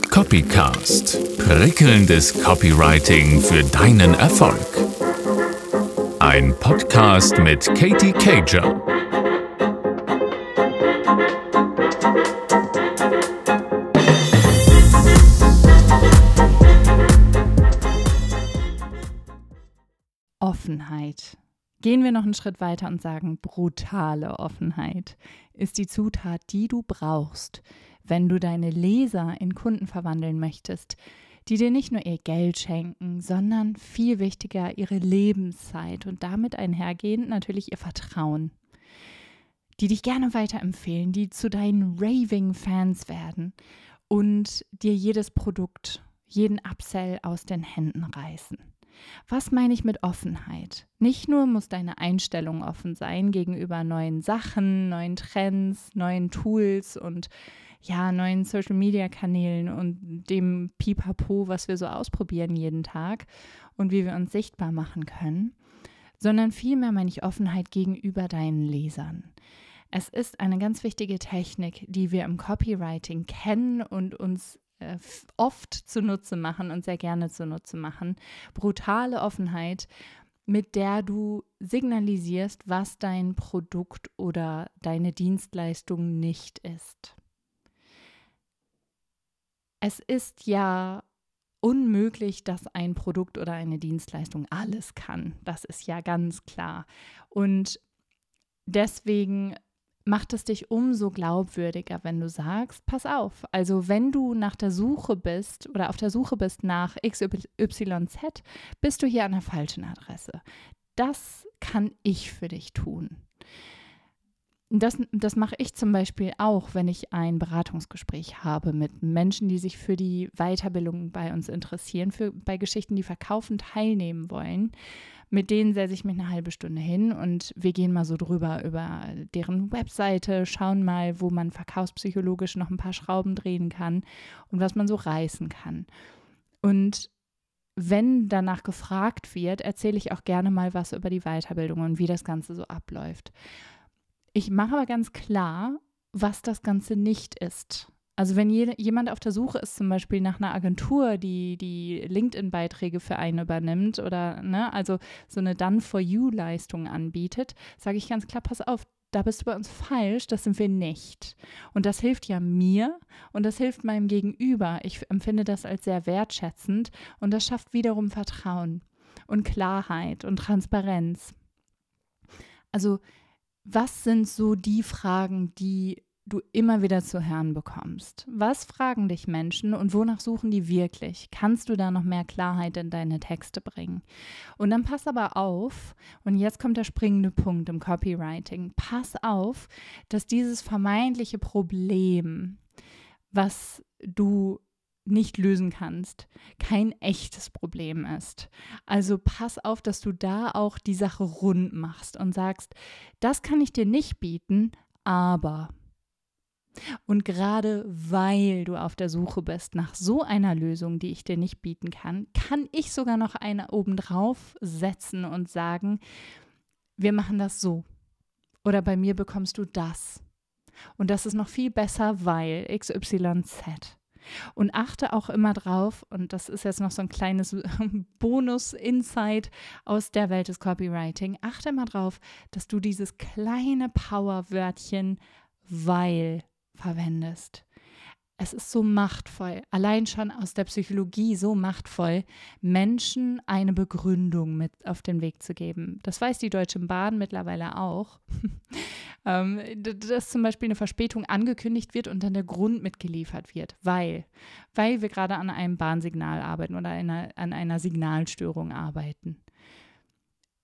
Copycast. Prickelndes Copywriting für deinen Erfolg. Ein Podcast mit Katie Cager. Offenheit. Gehen wir noch einen Schritt weiter und sagen, brutale Offenheit ist die Zutat, die du brauchst, wenn du deine Leser in Kunden verwandeln möchtest, die dir nicht nur ihr Geld schenken, sondern viel wichtiger ihre Lebenszeit und damit einhergehend natürlich ihr Vertrauen. Die dich gerne weiterempfehlen, die zu deinen Raving-Fans werden und dir jedes Produkt, jeden Upsell aus den Händen reißen. Was meine ich mit Offenheit? Nicht nur muss deine Einstellung offen sein gegenüber neuen Sachen, neuen Trends, neuen Tools und ja, neuen Social Media Kanälen und dem Pipapo, was wir so ausprobieren jeden Tag und wie wir uns sichtbar machen können, sondern vielmehr meine ich Offenheit gegenüber deinen Lesern. Es ist eine ganz wichtige Technik, die wir im Copywriting kennen und uns äh, oft zunutze machen und sehr gerne zunutze machen. Brutale Offenheit, mit der du signalisierst, was dein Produkt oder deine Dienstleistung nicht ist. Es ist ja unmöglich, dass ein Produkt oder eine Dienstleistung alles kann. Das ist ja ganz klar. Und deswegen macht es dich umso glaubwürdiger, wenn du sagst, pass auf, also wenn du nach der Suche bist oder auf der Suche bist nach XYZ, bist du hier an der falschen Adresse. Das kann ich für dich tun. Das, das mache ich zum Beispiel auch, wenn ich ein Beratungsgespräch habe mit Menschen, die sich für die Weiterbildung bei uns interessieren, für, bei Geschichten, die verkaufen, teilnehmen wollen mit denen setze ich mich eine halbe Stunde hin und wir gehen mal so drüber über deren Webseite, schauen mal, wo man verkaufspsychologisch noch ein paar Schrauben drehen kann und was man so reißen kann. Und wenn danach gefragt wird, erzähle ich auch gerne mal was über die Weiterbildung und wie das Ganze so abläuft. Ich mache aber ganz klar, was das Ganze nicht ist. Also wenn jemand auf der Suche ist, zum Beispiel nach einer Agentur, die die LinkedIn-Beiträge für einen übernimmt oder ne, also so eine Done-for-You-Leistung anbietet, sage ich ganz klar, pass auf, da bist du bei uns falsch, das sind wir nicht. Und das hilft ja mir und das hilft meinem Gegenüber. Ich empfinde das als sehr wertschätzend und das schafft wiederum Vertrauen und Klarheit und Transparenz. Also was sind so die Fragen, die du immer wieder zu hören bekommst. Was fragen dich Menschen und wonach suchen die wirklich? Kannst du da noch mehr Klarheit in deine Texte bringen? Und dann pass aber auf, und jetzt kommt der springende Punkt im Copywriting, pass auf, dass dieses vermeintliche Problem, was du nicht lösen kannst, kein echtes Problem ist. Also pass auf, dass du da auch die Sache rund machst und sagst, das kann ich dir nicht bieten, aber und gerade weil du auf der Suche bist nach so einer Lösung, die ich dir nicht bieten kann, kann ich sogar noch eine obendrauf setzen und sagen, wir machen das so. Oder bei mir bekommst du das. Und das ist noch viel besser, weil XYZ. Und achte auch immer drauf, und das ist jetzt noch so ein kleines Bonus-Insight aus der Welt des Copywriting, achte immer drauf, dass du dieses kleine Power-Wörtchen weil verwendest. Es ist so machtvoll, allein schon aus der Psychologie so machtvoll, Menschen eine Begründung mit auf den Weg zu geben. Das weiß die Deutsche Bahn mittlerweile auch. Ähm, dass zum Beispiel eine Verspätung angekündigt wird und dann der Grund mitgeliefert wird, weil, weil wir gerade an einem Bahnsignal arbeiten oder einer, an einer Signalstörung arbeiten.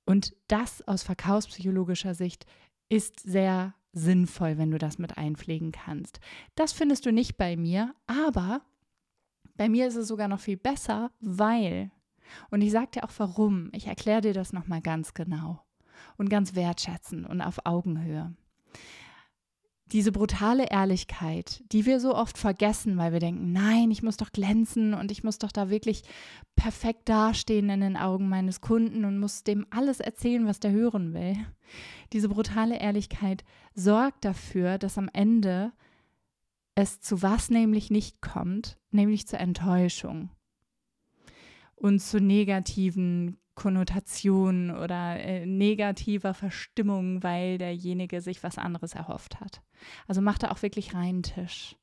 Und das aus verkaufspsychologischer Sicht ist sehr sinnvoll, wenn du das mit einpflegen kannst. Das findest du nicht bei mir, aber bei mir ist es sogar noch viel besser, weil, und ich sage dir auch warum, ich erkläre dir das nochmal ganz genau und ganz wertschätzend und auf Augenhöhe diese brutale Ehrlichkeit, die wir so oft vergessen, weil wir denken, nein, ich muss doch glänzen und ich muss doch da wirklich perfekt dastehen in den Augen meines Kunden und muss dem alles erzählen, was der hören will. Diese brutale Ehrlichkeit sorgt dafür, dass am Ende es zu was nämlich nicht kommt, nämlich zur Enttäuschung und zu negativen Konnotationen oder äh, negativer Verstimmung, weil derjenige sich was anderes erhofft hat. Also macht da auch wirklich reinen Tisch.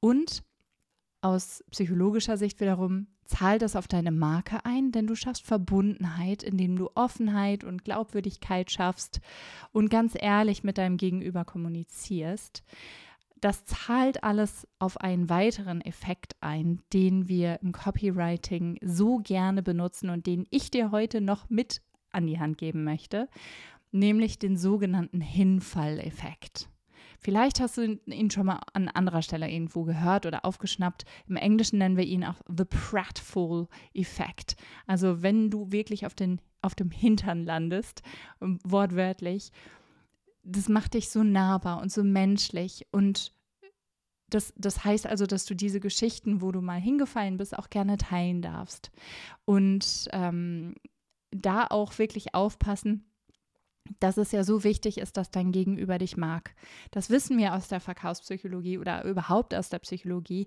Und aus psychologischer Sicht wiederum, zahl das auf deine Marke ein, denn du schaffst Verbundenheit, indem du Offenheit und Glaubwürdigkeit schaffst und ganz ehrlich mit deinem Gegenüber kommunizierst das zahlt alles auf einen weiteren Effekt ein, den wir im Copywriting so gerne benutzen und den ich dir heute noch mit an die Hand geben möchte, nämlich den sogenannten Hinfalleffekt. Vielleicht hast du ihn schon mal an anderer Stelle irgendwo gehört oder aufgeschnappt. Im Englischen nennen wir ihn auch The Pratfall Effekt. Also wenn du wirklich auf, den, auf dem Hintern landest, wortwörtlich, das macht dich so nahbar und so menschlich und das, das heißt also, dass du diese Geschichten, wo du mal hingefallen bist, auch gerne teilen darfst. Und ähm, da auch wirklich aufpassen, dass es ja so wichtig ist, dass dein Gegenüber dich mag. Das wissen wir aus der Verkaufspsychologie oder überhaupt aus der Psychologie.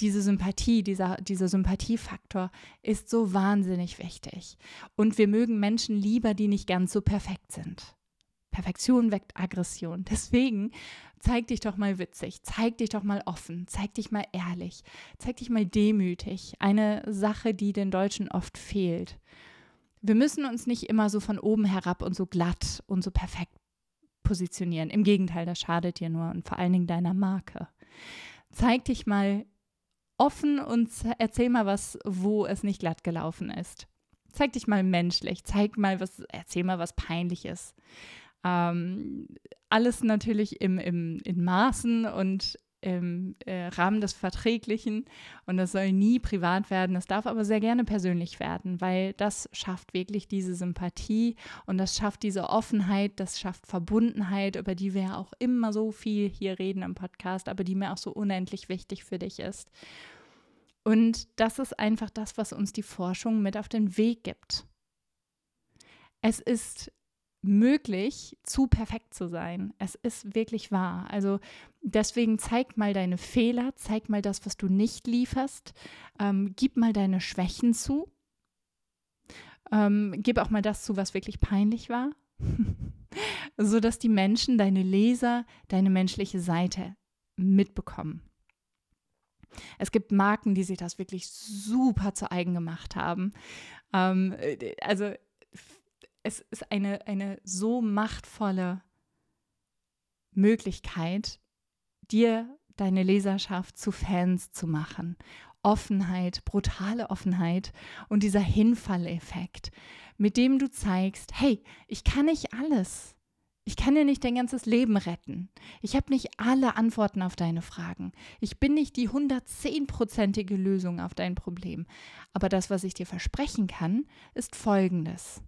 Diese Sympathie, dieser, dieser Sympathiefaktor ist so wahnsinnig wichtig. Und wir mögen Menschen lieber, die nicht ganz so perfekt sind. Perfektion weckt Aggression. Deswegen zeig dich doch mal witzig, zeig dich doch mal offen, zeig dich mal ehrlich, zeig dich mal demütig. Eine Sache, die den Deutschen oft fehlt. Wir müssen uns nicht immer so von oben herab und so glatt und so perfekt positionieren. Im Gegenteil, das schadet dir nur und vor allen Dingen deiner Marke. Zeig dich mal offen und erzähl mal was, wo es nicht glatt gelaufen ist. Zeig dich mal menschlich, zeig mal was, erzähl mal was Peinliches. Ähm, alles natürlich im, im, in Maßen und im äh, Rahmen des Verträglichen und das soll nie privat werden, das darf aber sehr gerne persönlich werden, weil das schafft wirklich diese Sympathie und das schafft diese Offenheit, das schafft Verbundenheit, über die wir ja auch immer so viel hier reden im Podcast, aber die mir auch so unendlich wichtig für dich ist. Und das ist einfach das, was uns die Forschung mit auf den Weg gibt. Es ist möglich, zu perfekt zu sein. Es ist wirklich wahr. Also deswegen zeig mal deine Fehler, zeig mal das, was du nicht lieferst, ähm, gib mal deine Schwächen zu, ähm, gib auch mal das zu, was wirklich peinlich war, sodass die Menschen, deine Leser, deine menschliche Seite mitbekommen. Es gibt Marken, die sich das wirklich super zu eigen gemacht haben. Ähm, äh, also es ist eine, eine so machtvolle Möglichkeit, dir deine Leserschaft zu Fans zu machen. Offenheit, brutale Offenheit und dieser Hinfalleffekt, mit dem du zeigst, hey, ich kann nicht alles. Ich kann dir nicht dein ganzes Leben retten. Ich habe nicht alle Antworten auf deine Fragen. Ich bin nicht die 110-prozentige Lösung auf dein Problem. Aber das, was ich dir versprechen kann, ist Folgendes.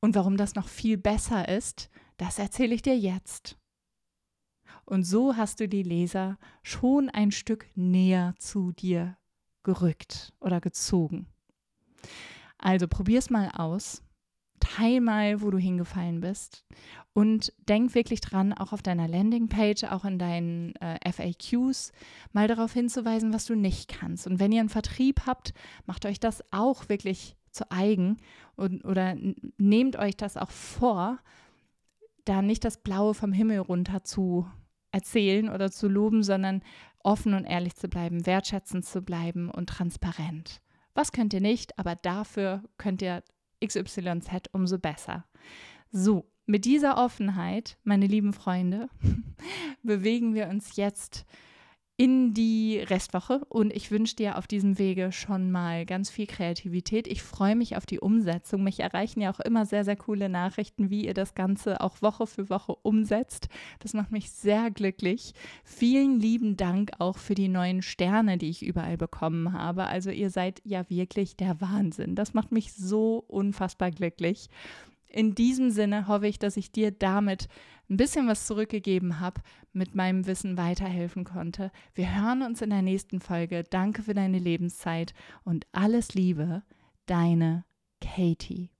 Und warum das noch viel besser ist, das erzähle ich dir jetzt. Und so hast du die Leser schon ein Stück näher zu dir gerückt oder gezogen. Also probier's mal aus. Teil mal, wo du hingefallen bist und denk wirklich dran, auch auf deiner Landingpage, auch in deinen äh, FAQs, mal darauf hinzuweisen, was du nicht kannst. Und wenn ihr einen Vertrieb habt, macht euch das auch wirklich zu eigen und, oder nehmt euch das auch vor, da nicht das Blaue vom Himmel runter zu erzählen oder zu loben, sondern offen und ehrlich zu bleiben, wertschätzend zu bleiben und transparent. Was könnt ihr nicht, aber dafür könnt ihr XYZ umso besser. So, mit dieser Offenheit, meine lieben Freunde, bewegen wir uns jetzt in Restwoche und ich wünsche dir auf diesem Wege schon mal ganz viel Kreativität. Ich freue mich auf die Umsetzung. Mich erreichen ja auch immer sehr, sehr coole Nachrichten, wie ihr das Ganze auch Woche für Woche umsetzt. Das macht mich sehr glücklich. Vielen lieben Dank auch für die neuen Sterne, die ich überall bekommen habe. Also ihr seid ja wirklich der Wahnsinn. Das macht mich so unfassbar glücklich. In diesem Sinne hoffe ich, dass ich dir damit ein bisschen was zurückgegeben habe, mit meinem Wissen weiterhelfen konnte. Wir hören uns in der nächsten Folge. Danke für deine Lebenszeit und alles Liebe, deine Katie.